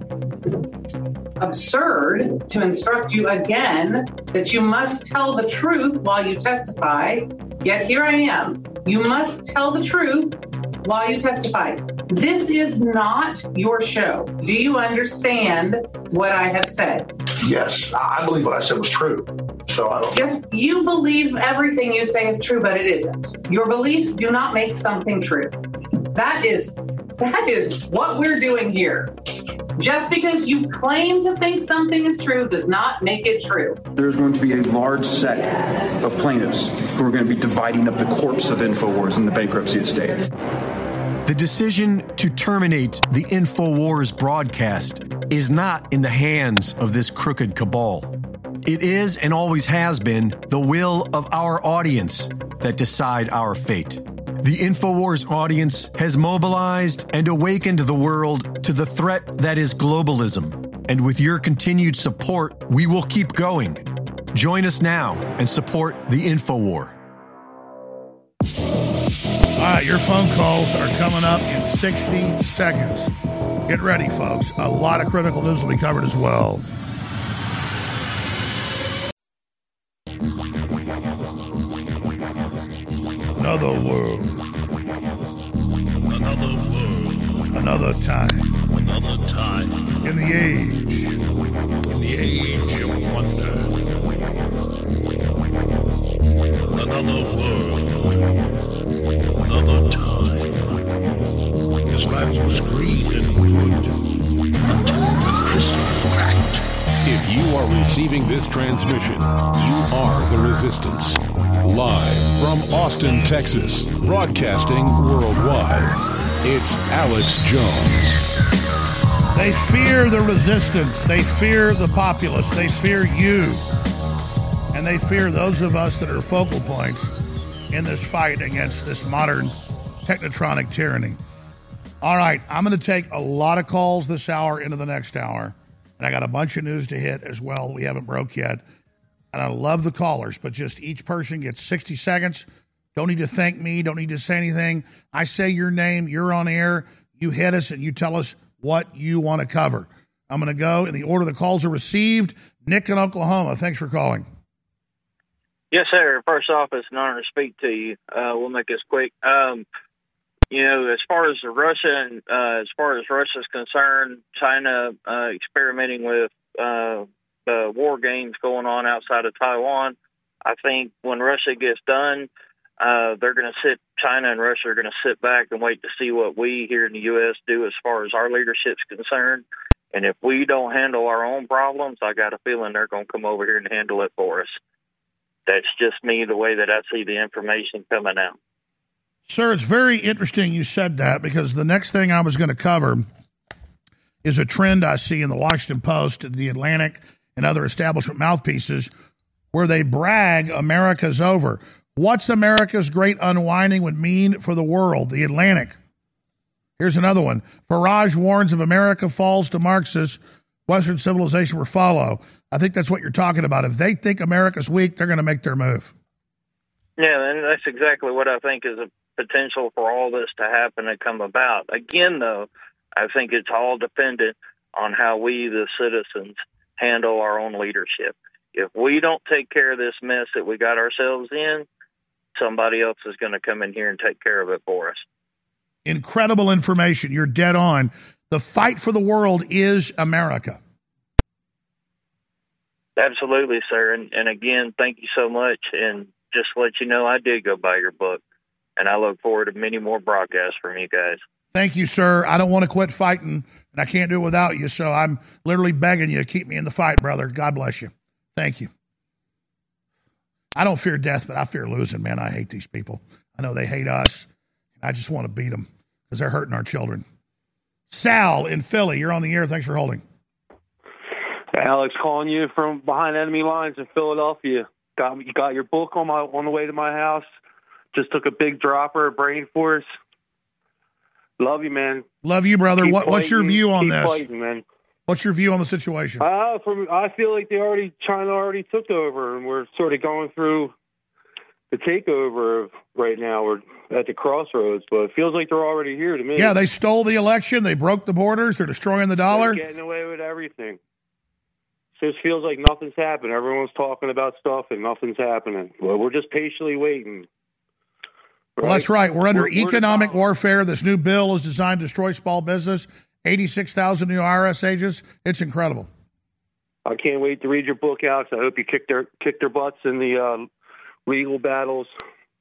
absurd to instruct you again that you must tell the truth while you testify. Yet here I am. You must tell the truth while you testify. This is not your show. Do you understand what I have said? Yes, I believe what I said was true. So I don't. Yes, you believe everything you say is true, but it isn't. Your beliefs do not make something true. That is that is what we're doing here. Just because you claim to think something is true does not make it true. There's going to be a large set of plaintiffs who are going to be dividing up the corpse of InfoWars in the bankruptcy estate. The decision to terminate the InfoWars broadcast is not in the hands of this crooked cabal. It is and always has been the will of our audience that decide our fate. The InfoWars audience has mobilized and awakened the world to the threat that is globalism. And with your continued support, we will keep going. Join us now and support the InfoWar. All right, your phone calls are coming up in 60 seconds. Get ready, folks. A lot of critical news will be covered as well. Another world. Another world. Another time. Another time. In the age. In the age of wonder. Another world. Another time. This land was green and good until the crystal cracked. If you are receiving this transmission, you are the resistance. Live from Austin, Texas, broadcasting worldwide, it's Alex Jones. They fear the resistance. They fear the populace. They fear you. And they fear those of us that are focal points in this fight against this modern technotronic tyranny. All right, I'm going to take a lot of calls this hour into the next hour. And I got a bunch of news to hit as well we haven't broke yet. And I love the callers, but just each person gets 60 seconds. Don't need to thank me, don't need to say anything. I say your name, you're on air, you hit us, and you tell us what you want to cover. I'm going to go in the order the calls are received. Nick in Oklahoma, thanks for calling. Yes, sir. First off, it's an honor to speak to you. Uh, we'll make this quick. Um, you know, as far as the Russia and uh, as far as Russia's concerned, China uh, experimenting with war games going on outside of Taiwan. I think when Russia gets done, uh, they're going to sit. China and Russia are going to sit back and wait to see what we here in the U.S. do as far as our leadership's concerned. And if we don't handle our own problems, I got a feeling they're going to come over here and handle it for us. That's just me, the way that I see the information coming out. Sir, it's very interesting you said that because the next thing I was going to cover is a trend I see in the Washington Post, the Atlantic, and other establishment mouthpieces where they brag America's over. What's America's great unwinding would mean for the world? The Atlantic. Here's another one. Farage warns if America falls to Marxists, Western civilization will follow. I think that's what you're talking about. If they think America's weak, they're going to make their move. Yeah, and that's exactly what I think is a potential for all this to happen and come about. Again, though, I think it's all dependent on how we, the citizens, handle our own leadership. If we don't take care of this mess that we got ourselves in, somebody else is going to come in here and take care of it for us. Incredible information. You're dead on. The fight for the world is America. Absolutely, sir. And, and again, thank you so much. And just to let you know, I did go buy your book, and I look forward to many more broadcasts from you guys. Thank you, sir. I don't want to quit fighting, and I can't do it without you. So I'm literally begging you to keep me in the fight, brother. God bless you. Thank you. I don't fear death, but I fear losing, man. I hate these people. I know they hate us. I just want to beat them because they're hurting our children. Sal in Philly, you're on the air. Thanks for holding. Alex, calling you from behind enemy lines in Philadelphia. Got you got your book on my on the way to my house. Just took a big dropper of brain force. Love you, man. Love you, brother. What, what's your view on this? Fighting, man. What's your view on the situation? Uh, from I feel like they already China already took over, and we're sort of going through the takeover of right now. We're at the crossroads, but it feels like they're already here to me. Yeah, they stole the election. They broke the borders. They're destroying the dollar. They're getting away with everything. So it feels like nothing's happened. Everyone's talking about stuff, and nothing's happening. Well, we're just patiently waiting. Well, that's right. We're under We're- we're economic warfare. This new bill is designed to destroy small business. 86,000 new IRS agents. It's incredible. I can't wait to read your book, Alex. I hope you kick their kick their butts in the uh, legal battles,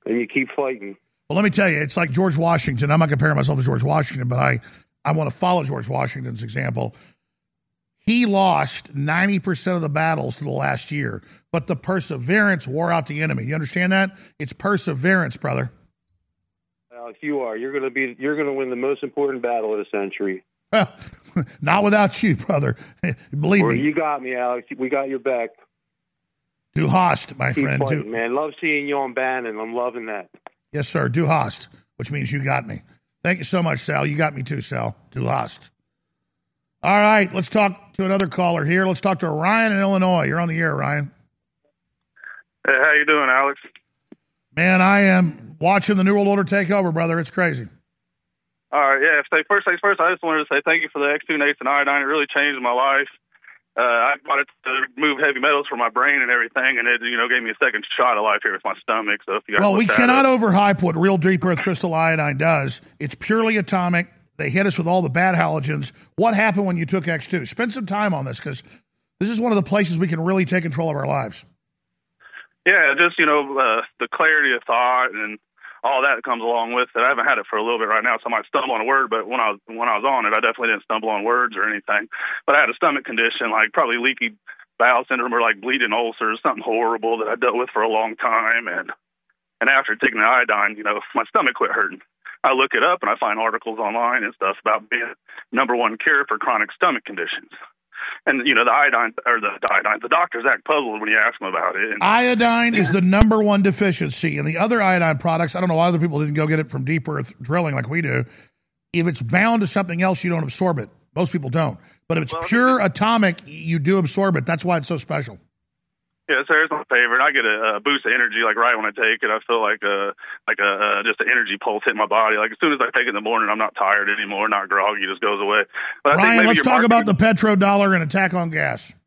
and you keep fighting. Well, let me tell you, it's like George Washington. I'm not comparing myself to George Washington, but I, I want to follow George Washington's example. He lost 90% of the battles for the last year, but the perseverance wore out the enemy. You understand that? It's perseverance, brother. Alex, you are. You're going to be. You're going to win the most important battle of the century. Well, not without you, brother. Believe Well, me. you got me, Alex. We got your back. Du hast, my Keep friend. fighting, Du, man. Love seeing you on Bannon. I'm loving that. yes, sir. Du hast, which means you got me. Thank you so much, Sal. You got me too, Sal. Du hast. All right, let's talk to another caller here. Let's talk to Ryan in Illinois. You're on the air, Ryan. Hey, how you doing, Alex? Man, I am watching the New World Order take over, brother. It's crazy. All right, yeah. First things first. I just wanted to say thank you for the X2 Nascent iodine. It really changed my life. Uh, I bought it to move heavy metals for my brain and everything, and it you know gave me a second shot of life here with my stomach. So if you guys Well, we cannot up- overhype what real deep earth crystal iodine does. It's purely atomic. They hit us with all the bad halogens. What happened when you took X2? Spend some time on this because this is one of the places we can really take control of our lives. Yeah, just you know uh, the clarity of thought and all that comes along with it. I haven't had it for a little bit right now, so I might stumble on a word. But when I was when I was on it, I definitely didn't stumble on words or anything. But I had a stomach condition, like probably leaky bowel syndrome or like bleeding ulcers, something horrible that I dealt with for a long time. And and after taking the iodine, you know, my stomach quit hurting. I look it up and I find articles online and stuff about being number one cure for chronic stomach conditions. And you know the iodine or the, iodine, the doctors act puzzled when you ask them about it. And, Iodine is the number one deficiency, and the other iodine products. I don't know why other people didn't go get it from deep earth drilling like we do. If it's bound to something else, you don't absorb it. Most people don't. But if it's pure atomic, you do absorb it. That's why it's so special. Yeah, sir, it's my favorite. I get a, a boost of energy like right when I take it. I feel like a like a uh, just an energy pulse hit my body. Like as soon as I take it in the morning, I'm not tired anymore, not groggy, just goes away. But I think Ryan, maybe let's talk about the petrodollar and attack on gas.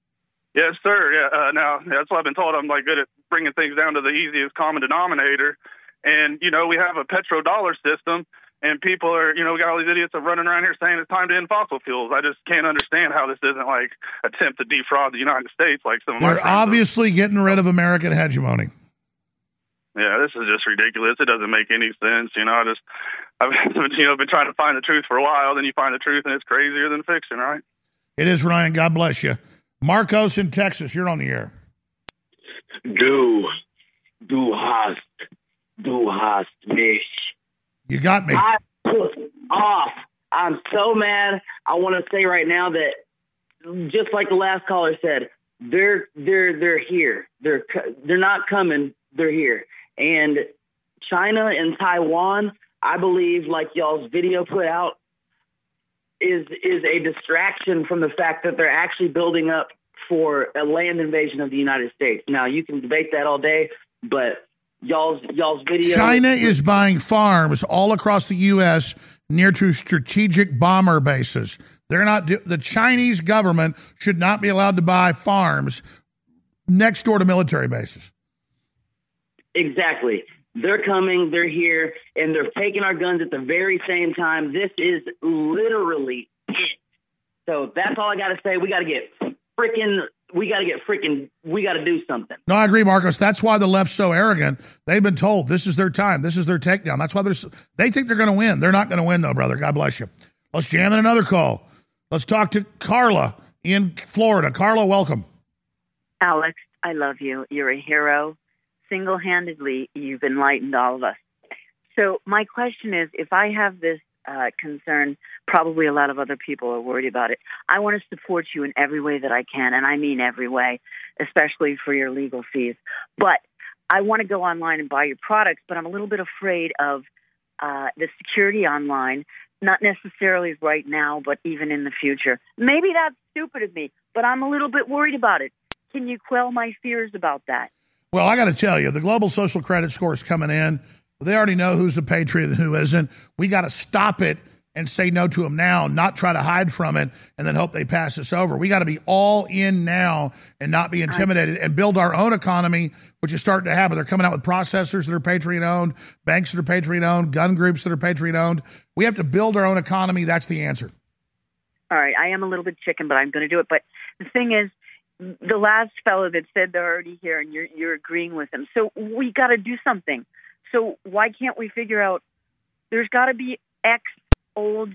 Yes, sir. Yeah. Uh, now that's what I've been told. I'm like good at bringing things down to the easiest common denominator. And you know we have a petrodollar system, and people are you know we got all these idiots that are running around here saying it's time to end fossil fuels. I just can't understand how this isn't like attempt to defraud the United States like some of my They're friends. obviously getting rid of American hegemony. Yeah, this is just ridiculous. It doesn't make any sense. You know, I just I've you know been trying to find the truth for a while. Then you find the truth, and it's crazier than fiction, right? It is Ryan. God bless you. Marcos in Texas, you're on the air. Du, du hast, du hast mich. You got me. I put off. I'm so mad. I want to say right now that, just like the last caller said, they're they're they're here. They're they're not coming. They're here. And China and Taiwan, I believe, like y'all's video put out, is is a distraction from the fact that they're actually building up for a land invasion of the United States. Now you can debate that all day, but y'all's y'all's video China is buying farms all across the U.S. near to strategic bomber bases. They're not. Do- the Chinese government should not be allowed to buy farms next door to military bases. Exactly. They're coming, they're here, and they're taking our guns at the very same time. This is literally it. So that's all I got to say. We got to get freaking, we got to get freaking, we got to do something. No, I agree, Marcos. That's why the left's so arrogant. They've been told this is their time. This is their takedown. That's why they're. s- They think they're going to win. They're not going to win, though, brother. God bless you. Let's jam in another call. Let's talk to Carla in Florida. Carla, welcome. Alex, I love you. You're a hero. Single handedly, you've enlightened all of us. So, my question is if I have this uh, concern, probably a lot of other people are worried about it. I want to support you in every way that I can, and I mean every way, especially for your legal fees. But I want to go online and buy your products, but I'm a little bit afraid of uh, the security online, not necessarily right now, but even in the future. Maybe that's stupid of me, but I'm a little bit worried about it. Can you quell my fears about that? Well, I got to tell you, the global social credit score is coming in. They already know who's a patriot and who isn't. We got to stop it and say no to them now, not try to hide from it and then hope they pass us over. We got to be all in now and not be intimidated and build our own economy, which is starting to happen. They're coming out with processors that are Patriot owned, banks that are Patriot owned, gun groups that are Patriot owned. We have to build our own economy. That's the answer. All right, I am a little bit chicken, but I'm going to do it. But the thing is, the last fellow that said they're already here, and you're you're agreeing with them. So we got to do something. So why can't we figure out? There's got to be ex old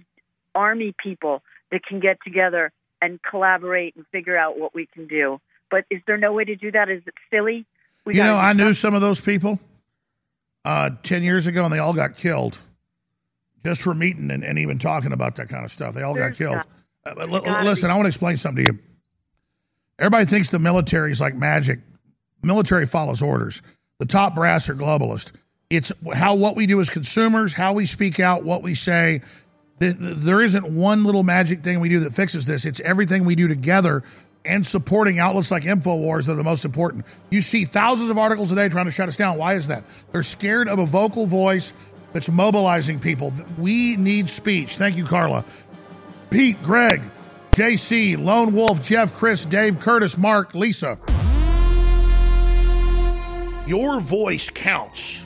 army people that can get together and collaborate and figure out what we can do. But is there no way to do that? Is it silly? We you know, I knew some of those people uh, 10 years ago, and they all got killed just for meeting and, and even talking about that kind of stuff. They all There's got killed. Uh, li- listen, be- I want to explain something to you. Everybody thinks the military is like magic. Military follows orders. The top brass are globalist. It's how what we do as consumers, how we speak out, what we say. Th- th- There isn't one little magic thing we do that fixes this. It's everything we do together and supporting outlets like InfoWars that are the most important. You see thousands of articles a day trying to shut us down. Why is that? They're scared of a vocal voice that's mobilizing people. We need speech. Thank you, Carla. Pete, Greg, JC, Lone Wolf, Jeff, Chris, Dave, Curtis, Mark, Lisa. Your voice counts.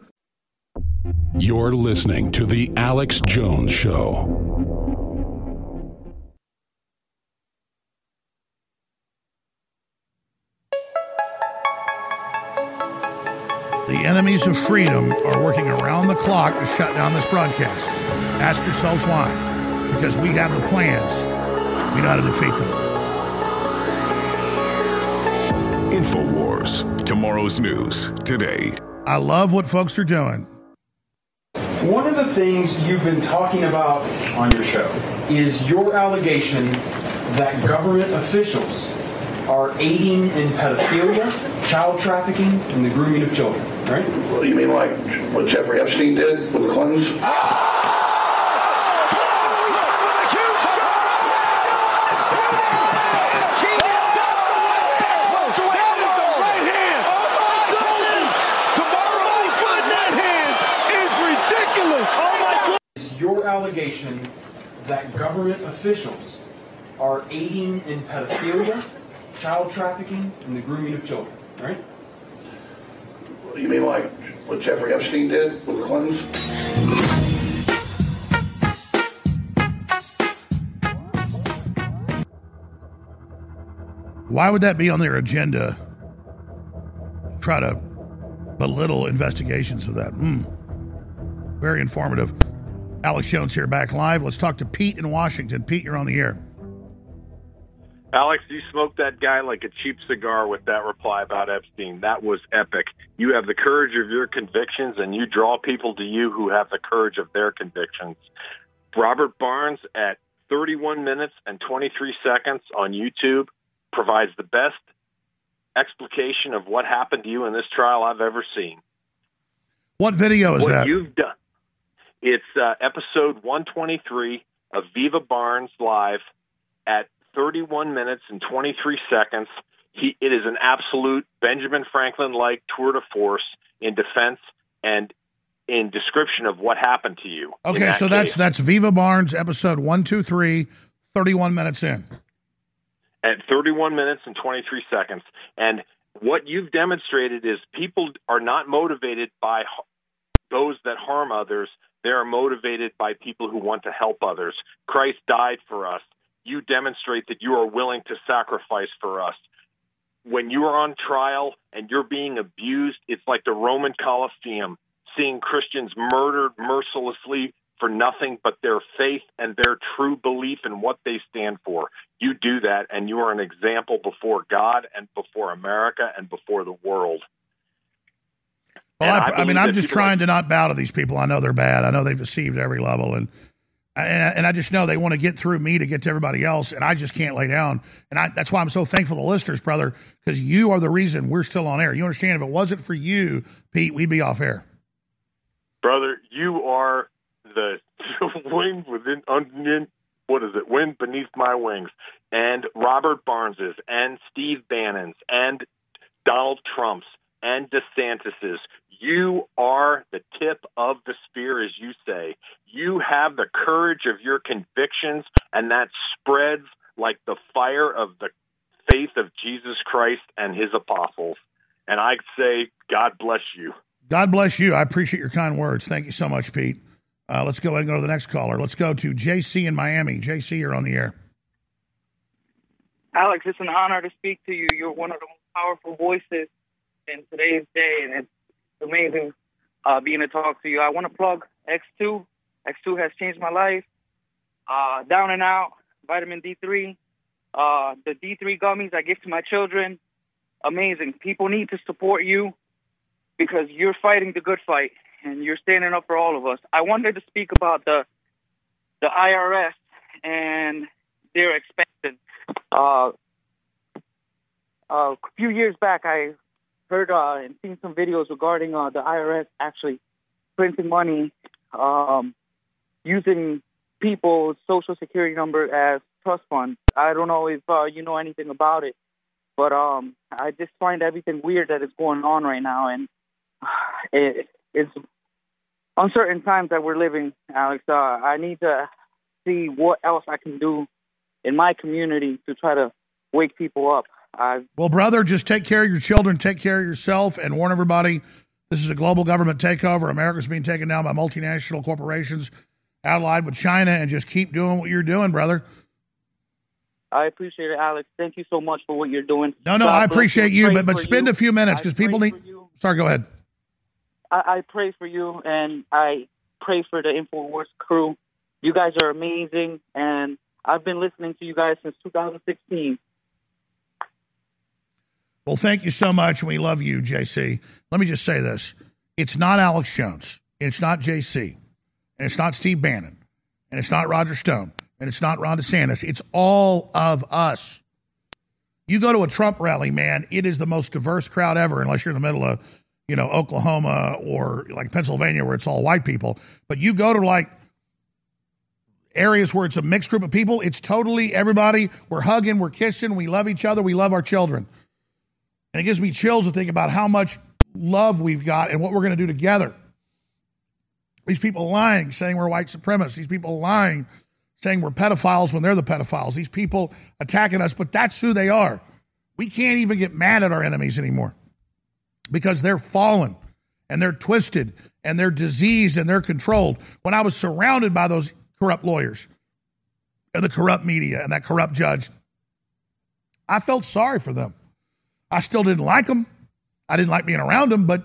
You're listening to The Alex Jones Show. The enemies of freedom are working around the clock to shut down this broadcast. Ask yourselves why. Because we have the plans. We know how to defeat them. InfoWars. Tomorrow's news today. I love what folks are doing. One of the things you've been talking about on your show is your allegation that government officials are aiding in pedophilia, child trafficking, and the grooming of children, right? Well, you mean like what Jeffrey Epstein did with the Clintons? Is your allegation that government officials are aiding in pedophilia, child trafficking, and the grooming of children, right? You mean like what Jeffrey Epstein did with the Clintons? Why would that be on their agenda? Try to belittle investigations of that. Hmm. Very informative. Alex Jones here back live. Let's talk to Pete in Washington. Pete, you're on the air. Alex, you smoked that guy like a cheap cigar with that reply about Epstein. That was epic. You have the courage of your convictions, and you draw people to you who have the courage of their convictions. Robert Barnes at 31 minutes and 23 seconds on YouTube provides the best explication of what happened to you in this trial I've ever seen. What video is what that? you've done. It's uh, episode 123 of Viva Barnes Live at 31 minutes and 23 seconds. He, it is an absolute Benjamin Franklin like tour de force in defense and in description of what happened to you. Okay, so that's that's Viva Barnes, episode 123, 31 minutes in. at 31 minutes and 23 seconds. And what you've demonstrated is people are not motivated by those that harm others. They are motivated by people who want to help others. Christ died for us. You demonstrate that you are willing to sacrifice for us. When you are on trial and you're being abused, it's like the Roman Colosseum, seeing Christians murdered mercilessly for nothing but their faith and their true belief in what they stand for. You do that, and you are an example before God and before America and before the world. Well, I, I I mean, I'm just trying to not bow to these people. I know they're bad. I know they've deceived every level, and and, and I just know they want to get through me to get to everybody else, and I just can't lay down. And I, that's why I'm so thankful to the listeners, brother, because you are the reason we're still on air. You understand? If it wasn't for you, Pete, we'd be off air. Brother, you are the wind within under, what is it? Wind beneath my wings. And Robert Barnes's and Steve Bannon's and Donald Trump's and DeSantis's. You are the tip of the spear, as you say. You have the courage of your convictions, and that spreads like the fire of the faith of Jesus Christ and his apostles. And I say, God bless you. God bless you. I appreciate your kind words. Thank you so much, Pete. Uh, let's go ahead and go to the next caller. Let's go to JC in Miami. JC, you're on the air. Alex, it's an honor to speak to you. You're one of the most powerful voices in today's day, and it's amazing uh, being to talk to you. I want to plug X2. X2 has changed my life. Uh, down and out, vitamin D3, uh, the D3 gummies I give to my children. Amazing. People need to support you because you're fighting the good fight and you're standing up for all of us. I wanted to speak about the the IRS and their expansion. Uh, a few years back, I heard uh, and seen some videos regarding uh, the IRS actually printing money um, using people's social security number as trust funds. I don't know if uh, you know anything about it, but um, I just find everything weird that is going on right now, and it, it's uncertain times that we're living, Alex. Uh, I need to see what else I can do in my community to try to wake people up. I've, Well, brother, just take care of your children, take care of yourself, and warn everybody this is a global government takeover. America's being taken down by multinational corporations allied with China, and just keep doing what you're doing, brother. I appreciate it, Alex. Thank you so much for what you're doing. No, no, God I appreciate you, but but spend you. a few minutes because people need. Sorry, go ahead. I, I pray for you, and I pray for the Infowars crew. You guys are amazing, and I've been listening to you guys since 2016. Well, thank you so much, we love you, JC. Let me just say this: it's not Alex Jones, it's not JC, and it's not Steve Bannon, and it's not Roger Stone, and it's not Ron DeSantis. It's all of us. You go to a Trump rally, man, it is the most diverse crowd ever, unless you're in the middle of, you know, Oklahoma or like Pennsylvania where it's all white people. But you go to like areas where it's a mixed group of people, it's totally everybody. We're hugging, we're kissing, we love each other, we love our children. And it gives me chills to think about how much love we've got and what we're going to do together. These people lying, saying we're white supremacists. These people lying, saying we're pedophiles when they're the pedophiles. These people attacking us, but that's who they are. We can't even get mad at our enemies anymore because they're fallen and they're twisted and they're diseased and they're controlled. When I was surrounded by those corrupt lawyers and the corrupt media and that corrupt judge, I felt sorry for them. I still didn't like them. I didn't like being around them, but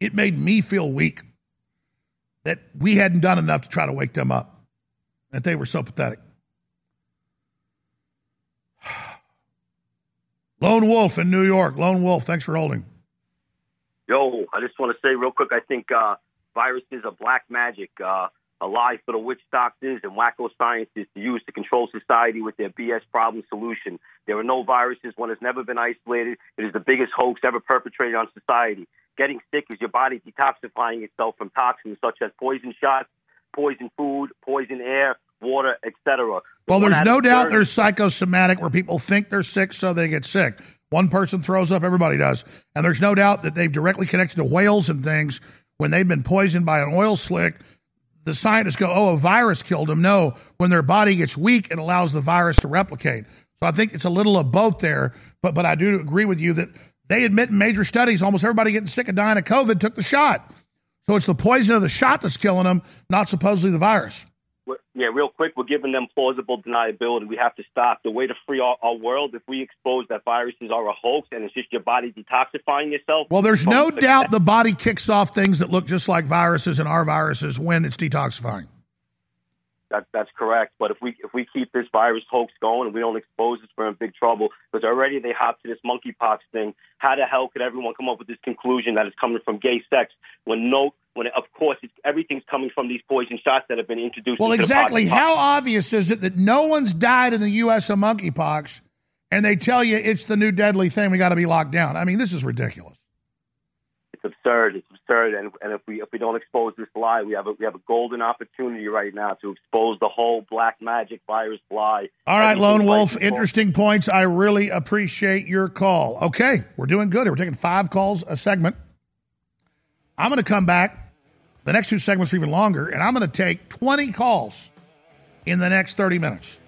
it made me feel weak that we hadn't done enough to try to wake them up, that they were so pathetic. Lone Wolf in New York. Lone Wolf, thanks for holding. Yo, I just want to say real quick. I think uh, viruses are black magic, uh, a lie for the witch doctors and wacko scientists to use to control society with their BS problem solution. There are no viruses. One has never been isolated. It is the biggest hoax ever perpetrated on society. Getting sick is your body detoxifying itself from toxins such as poison shots, poison food, poison air, water, etc. Well, there's no doubt 30 there's psychosomatic where people think they're sick, so they get sick. One person throws up, everybody does. And there's no doubt that they've directly connected to whales and things when they've been poisoned by an oil slick. The scientists go, oh, a virus killed them. No, when their body gets weak, it allows the virus to replicate. So I think it's a little of both there. But but I do agree with you that they admit in major studies almost everybody getting sick and dying of COVID took the shot. So it's the poison of the shot that's killing them, not supposedly the virus. We're- yeah, real quick, we're giving them plausible deniability. We have to stop. The way to free our, our world, if we expose that viruses are a hoax and it's just your body detoxifying yourself. Well, there's no the- doubt the body kicks off things that look just like viruses and are viruses when it's detoxifying. That, that's correct. But if we if we keep this virus hoax going and we don't expose this, we're in big trouble. Because already they hopped to this monkeypox thing. How the hell could everyone come up with this conclusion that it's coming from gay sex when no when of course it's, everything's coming from these poison shots that have been introduced. Well, exactly. How obvious is it that no one's died in the U.S. of monkeypox, and they tell you it's the new deadly thing? We got to be locked down. I mean, this is ridiculous. It's absurd. It's absurd. And, and if we if we don't expose this lie, we have a we have a golden opportunity right now to expose the whole black magic virus lie. All right, Lone Wolf, interesting points. I really appreciate your call. Okay, we're doing good. We're taking five calls a segment. I'm going to come back. The next two segments are even longer, and I'm going to take 20 calls in the next 30 minutes.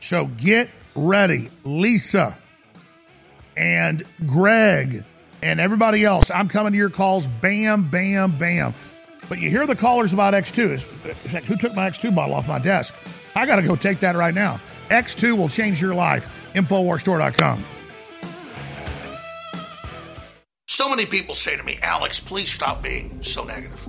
So get ready. Lisa and Greg and everybody else, I'm coming to your calls. Bam, bam, bam. But you hear the callers about X2. Heck, Who took my X2 bottle off my desk? I got to go take that right now. X2 will change your life. Infowarsstore.com. So many people say to me, Alex, please stop being so negative.